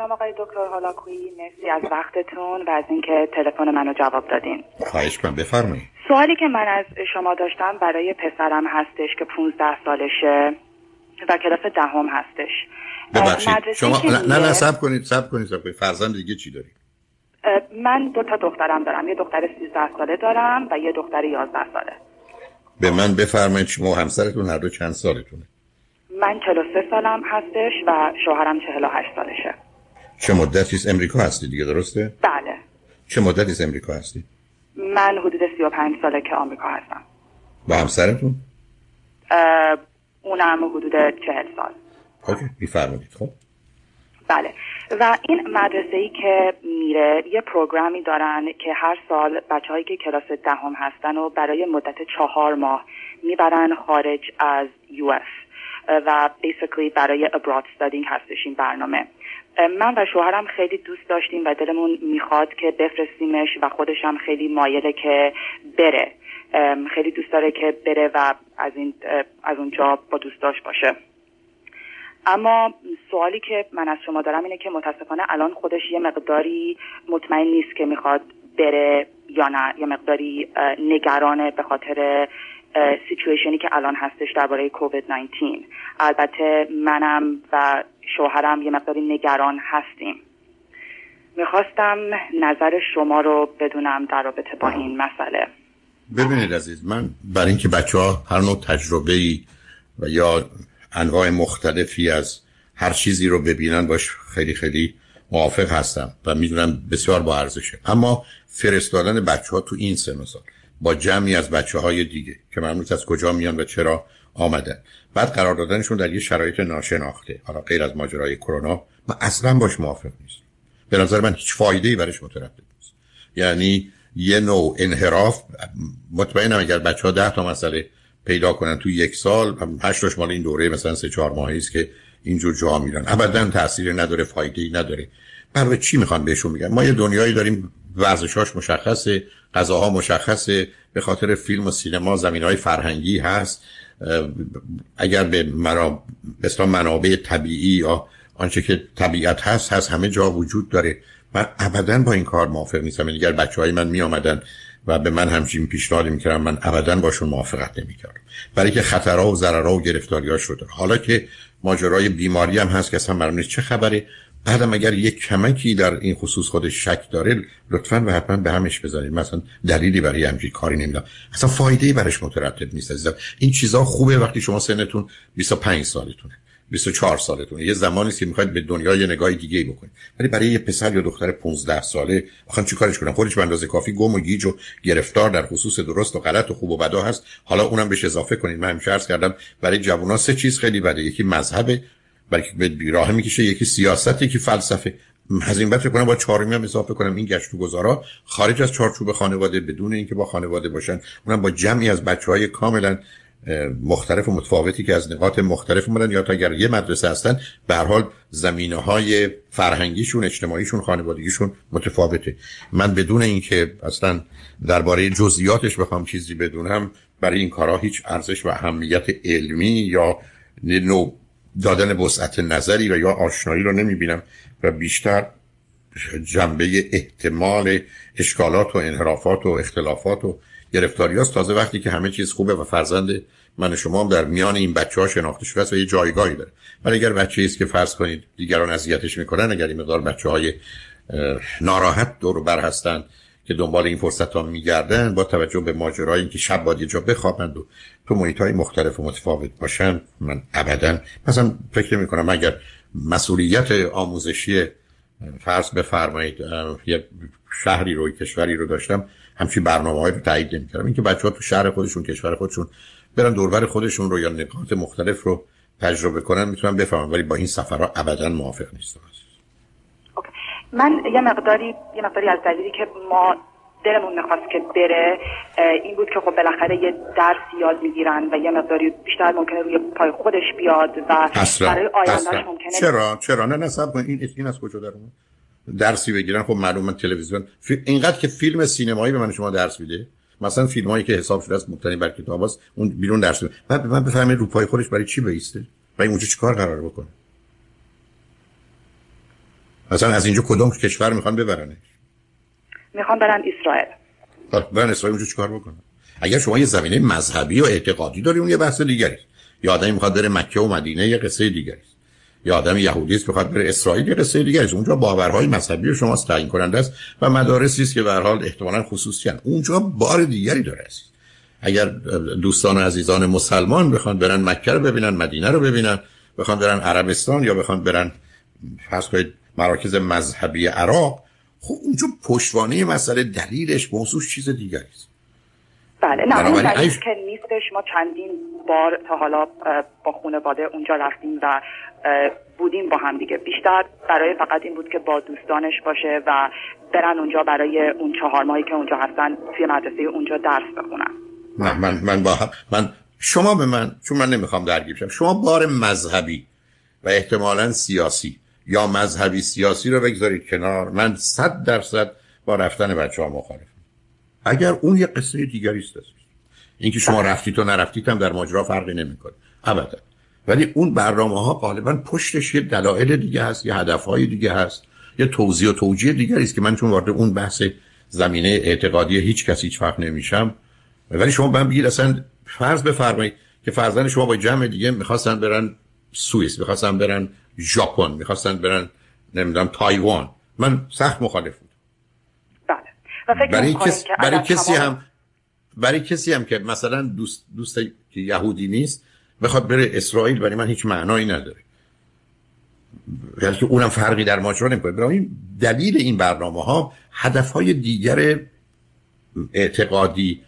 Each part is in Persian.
سلام آقای دکتر هالاکویی. مرسی از وقتتون و از اینکه تلفن منو جواب دادین. خواهش کنم بفرمایید. سوالی که من از شما داشتم برای پسرم هستش که 15 سالشه و کلاس دهم هستش. ببخشید. شما نه نه سب کنید سب کنید سب کنید. فرزند دیگه چی داری؟ من دو تا دخترم دارم. یه دختر 13 ساله دارم و یه دختر 11 ساله. به من بفرمایید شما همسرتون هر دو چند سالتونه؟ من 43 سالم هستش و شوهرم 48 سالشه. چه مدتی از امریکا هستی دیگه درسته؟ بله. چه مدتی از امریکا هستی؟ من حدود 35 ساله که آمریکا هستم. با همسرتون؟ اونم حدود 40 سال. اوکی میفرمایید. خب. بله. و این مدرسه ای که میره یه پروگرامی دارن که هر سال بچه هایی که کلاس دهم هستن و برای مدت چهار ماه می‌برن خارج از یو و بیسیکلی برای ابراد studying هستش این برنامه. من و شوهرم خیلی دوست داشتیم و دلمون می‌خواد که بفرستیمش و خودش هم خیلی مایله که بره. خیلی دوست داره که بره و از این از اونجا با دوست داشت باشه. اما سوالی که من از شما دارم اینه که متاسفانه الان خودش یه مقداری مطمئن نیست که می‌خواد بره یا نه. یه مقداری نگرانه به خاطر سیچویشنی که الان هستش درباره کووید 19 البته منم و شوهرم یه مقداری نگران هستیم. می‌خواستم نظر شما رو بدونم در رابطه با این مسئله. ببینید عزیز من برای اینکه بچه ها هر نوع تجربه ای و یا انواع مختلفی از هر چیزی رو ببینن باش خیلی خیلی موافق هستم و می‌دونم بسیار با ارزشه. اما فرستادن بچه ها تو این سن و با جمعی از بچه های دیگه که معلوم از کجا میان و چرا آمدن. بعد قرار دادنشون در یه شرایط ناشناخته. حالا غیر از ماجرای کرونا من اصلا باش موافق نیست به نظر من هیچ فایده ای برش مترتب نیست. یعنی یه نوع انحراف مطمئنم اگر بچه ها ده تا مسئله پیدا کنن تو یک سال هشتاش مال این دوره مثلا سه چهار ماهی است که اینجور جا میرن. ابدا تاثیر نداره فایده ای نداره. برای چی می‌خوان بهشون میگن ما یه دنیایی داریم ورزشاش مشخصه. غذاها مشخصه به خاطر فیلم و سینما زمین های فرهنگی هست. اگر به مرا به منابع طبیعی یا آنچه که طبیعت هست هست. همه جا وجود داره. من ابدا با این کار موافق نیستم. یعنی اگر بچه های من می آمدن و به من همچین پیشنهاد می‌کردم من ابدا باشون موافقت نمی‌کردم. برای که خطرها و ضررها و گرفتاری ها شده. حالا که ماجرای بیماری هم هست که اصلا معلوم چه خبره. بعدم اگر یک کمکی در این خصوص خودش شک داره لطفا و حتما به همش بذارید مثلا دلیلی برای همچین کاری نمی‌دونم. اصلا فایده برش مترتب نیست عزیزم. این چیزا خوبه وقتی شما سنتون 25 سالتونه 24 سالتونه. یه زمانی که می‌خواید به دنیا یه نگاه دیگه بکنید. ولی برای یه پسر یا دختر 15 ساله می‌خوان چیکارش کنن خودش به اندازه کافی گم و گیج و گرفتار در خصوص درست و غلط و خوب و بدا هست. حالا اونم بهش اضافه کنید. من همیشه عرض کردم برای جوونا سه چیز خیلی بده. یکی مذهب برای به بیراه می‌کشه یکی سیاست یکی فلسفه. از این بعد کنم با چهارمی هم اضافه کنم. این گشت و گذارا خارج از چارچوب خانواده بدون اینکه با خانواده باشن اونم با جمعی از بچه های کاملا مختلف و متفاوتی که از نقاط مختلف اومدن یا تا اگر یه مدرسه هستن به حال زمینه های فرهنگیشون اجتماعیشون خانوادگیشون متفاوته. من بدون اینکه اصلا درباره جزئیاتش بخوام چیزی بدونم برای این کارها هیچ ارزش و اهمیت علمی یا نوع دادن وسعت نظری و یا آشنایی رو نمی‌بینم و بیشتر جنبه احتمال اشکالات و انحرافات و اختلافات و گرفتاری هاست. تازه وقتی که همه چیز خوبه و فرزند من شما هم در میان این بچه ها شناخته شده است و یه جایگاهی داره. ولی اگر بچه است که فرض کنید دیگران اذیتش می‌کنن اگر این مقدار بچه های ناراحت دور بر هستن که دنبال این فرصت ها میگردن با توجه به ماجرای که شب باید یه جا بخوابند و تو محیط های مختلف و متفاوت باشن من ابدا مثلا فکر می کنم اگر مسئولیت آموزشی فرض بفرمایید یه شهری رو کشوری رو داشتم همچین برنامه های رو تایید نمی کردم اینکه بچه ها تو شهر خودشون کشور خودشون برن دوربر خودشون رو یا نقاط مختلف رو تجربه کنن می‌تونم بفهمم ولی با این سفرها ابدا موافق نیستم. من یه مقداری یه مقداری از دلیلی که ما دلمون می‌خواست که بره این بود که خب بالاخره یه درس یاد می‌گیرن و یه مقداری بیشتر ممکنه روی پای خودش بیاد و برای آیندهش ممکنه چرا؟ چرا؟ نه نصب این این از کجا در درسی بگیرن خب معلومه تلویزیون. اینقدر که فیلم سینمایی به من شما درس میده. مثلا فیلم هایی که حساب شده است مبتنی بر کتاب است اون بیرون درس میده. بعد من بفهمم رو پای خودش برای چی بیسته؟ برای اونجا چیکار قرار بکنه؟ مثلا از اینجا کدوم کشور می‌خوان ببرنش؟ می‌خوان برن اسرائیل. خب، برن اسرائیل اونجا چیکار بکنن؟ اگر شما یه زمینه مذهبی و اعتقادی داری اون یه بحث دیگری یا آدمی می‌خواد بره مکه و مدینه یه قصه دیگری یا آدم یهودی است بخواد بره اسرائیل یه قصه دیگه است. اونجا باورهای مذهبی شما تعیین کننده است و مدارسی است که به هر حال احتمالاً خصوصی هستند. اونجا بار دیگری داره است اگر دوستان و عزیزان مسلمان بخوان برن مکه رو ببینن مدینه رو ببینن بخوان برن عربستان یا بخوان برن فرض کنید مراکز مذهبی عراق خب اونجا پشتوانه مسئله دلیلش موضوعش چیز دیگری است. بله نه اون دلیل که نیستش ما چندین بار تا حالا با خانواده اونجا رفتیم و بودیم با هم دیگه. بیشتر برای فقط این بود که با دوستانش باشه و برن اونجا برای اون چهار ماهی که اونجا هستن توی مدرسه اونجا درس بخونن. نه من من با من شما به من چون من نمی‌خوام درگیر شم شما بار مذهبی و احتمالا سیاسی یا مذهبی سیاسی رو بگذارید کنار. من صد درصد با رفتن بچه ها مخالفم. اگر اون یه قصه دیگری است اینکه شما رفتید و نرفتید هم در ماجرا فرقی نمی‌کنه. ابدا. ولی اون برنامه ها غالبا پشتش یه دلایل دیگه هست یه هدف های دیگه هست یه توضیح و توجیه دیگری است که من چون وارد اون بحث زمینه اعتقادی هیچ کسی هیچ فرق نمیشم. ولی شما من بگید اصلا فرض بفرمایید که فرزند شما با جمع دیگه می‌خواستن برن سوئیس می‌خواستن برن ژاپن. می‌خواستن برن نمی‌دونم تایوان. من سخت مخالف بود. بله. برای, کس... برای کسی هم برای کسی هم که مثلا دوست دوست که یهودی نیست بخواد بره اسرائیل برای من هیچ معنایی نداره. یعنی که اونم فرقی در ماجرا نمی‌کنه. برای دلیل این برنامه ها هدف های دیگر اعتقادی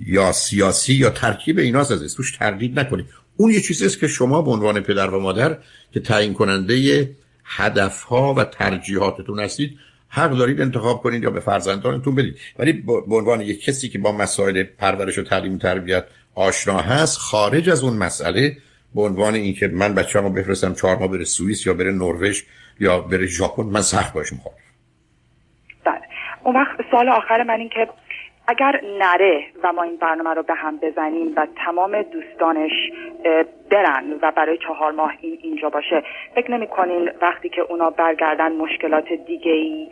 یا سیاسی یا ترکیب ایناست از توش تردید نکنید. اون یه چیزی است که شما به عنوان پدر و مادر که تعیین کننده هدف ها و ترجیحاتتون هستید حق دارید انتخاب کنید یا به فرزندانتون بدید. ولی به عنوان یک کسی که با مسائل پرورش و تعلیم و تربیت آشنا هست خارج از اون مسئله به عنوان اینکه من بچه‌مو بفرستم چهار ماه بره سوئیس یا بره نروژ یا بره ژاپن من سخت باش می‌خوام. بله. اون وقت سال آخر من این که اگر نره و ما این برنامه رو به هم بزنیم و تمام دوستانش برن و برای چهار ماه این اینجا باشه فکر نمی کنین وقتی که اونا برگردن مشکلات دیگه ای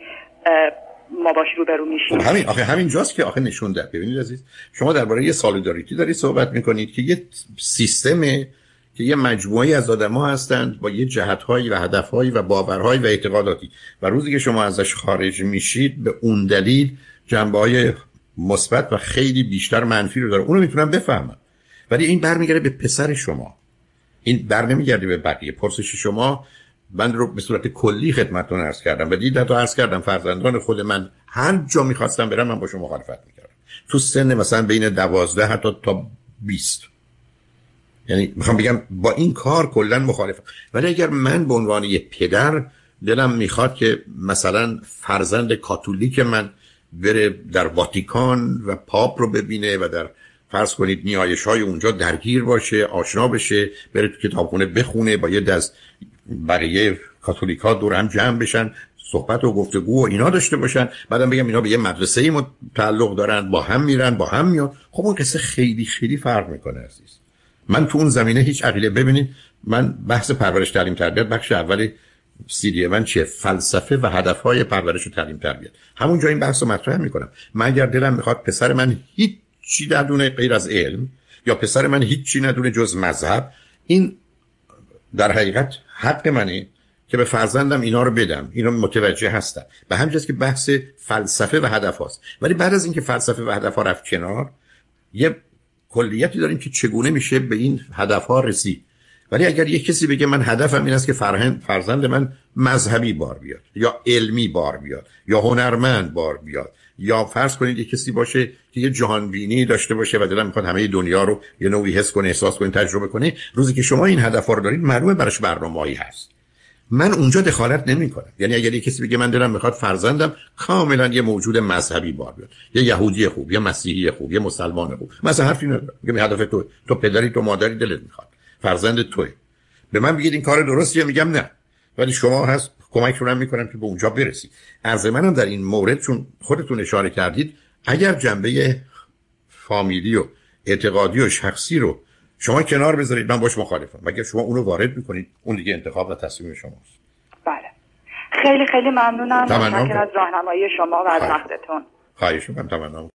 ما باش روبرو میشیم؟ همین آخه همین جاست که آخه نشون ده ببینید عزیز شما درباره یه سالیداریتی دارید صحبت می‌کنید که یه سیستمه که یه مجموعی از ها هستند با یه جهتهایی و هدفهایی و باورهایی و اعتقاداتی. و روزی که شما ازش خارج میشید به اون دلیل جنبه های مثبت و خیلی بیشتر منفی رو داره. اونو می‌تونم بفهمم. ولی این برمیگرده به پسر شما. این بر نمیگرده به بقیه. پرسش شما من رو به صورت کلی خدمتتون عرض کردم. و دیدت عرض کردم فرزندان خود من هر جا می‌خواستم برم من با شما مخالفت می‌کردم. تو سن مثلا بین دوازده حتی تا بیست. یعنی می‌خوام بگم با این کار کلا مخالفم. ولی اگر من به عنوان یه پدر دلم می‌خواد که مثلا فرزند کاتولیک من بره در واتیکان و پاپ رو ببینه و در فرض کنید نیایش های اونجا درگیر باشه آشنا بشه بره تو کتابخونه بخونه با یه دست بقیه کاتولیک ها دور هم جمع بشن صحبت و گفتگو و اینا داشته باشن. بعدم بگم اینا به یه مدرسه ای تعلق دارن با هم میرن با هم میاد خب اون قصه خیلی خیلی فرق می‌کنه عزیز. من تو اون زمینه هیچ عقیله ببینید من بحث پرورش تعلیم تربیت بخش اولی سیدی من چیه فلسفه و هدفهای پرورش و تعلیم تربیت همونجا این بحث رو مطرح می‌کنم. من اگر دلم می‌خواد پسر من هیچی ندونه غیر از علم یا پسر من هیچی ندونه جز مذهب این در حقیقت حق منه که به فرزندم اینا رو بدم. اینا متوجه هستن. به همجاست که بحث فلسفه و هدف هاست. ولی بعد از اینکه فلسفه و هدف ها رفت کنار یه کلیتی داریم که چگونه میشه به این هدف ها رسید. ولی اگر یه کسی بگه من هدفم این است که فرهند فرزند من مذهبی بار بیاد یا علمی بار بیاد یا هنرمند بار بیاد یا فرض کنید یه کسی باشه که یه جهانبینی داشته باشه و دلم می‌خواد همه دنیا رو یه نوعی حس کنه احساس کنه تجربه کنه روزی که شما این هدف رو دارید معلومه براش برنامه‌ای هست. من اونجا دخالت نمی کنم یعنی اگر یه کسی بگه من دلم می‌خواد فرزندم کاملا یه موجود مذهبی بار بیاد. یه یهودی خوب یه مسیحی خوب یه مسلمان خوب. مثلا حرفی ندارم. میگم هدف تو تو پدری تو مادری دلت می‌خواد. فرزند توی. به من بگید این کار درستیه؟ میگم نه. ولی شما هست کمک رو می‌کنم که به اونجا برسی. عرض منم در این مورد چون خودتون اشاره کردید اگر جنبه فامیلی و اعتقادی و شخصی رو شما کنار بذارید من باش مخالفم. اگر شما اونو وارد می‌کنید؟ اون دیگه انتخاب و تصمیم شماست. بله. خیلی خیلی ممنونم. متشکرم از راهنمایی شما و از. وقتتون. خواهش می‌کنم. تمنا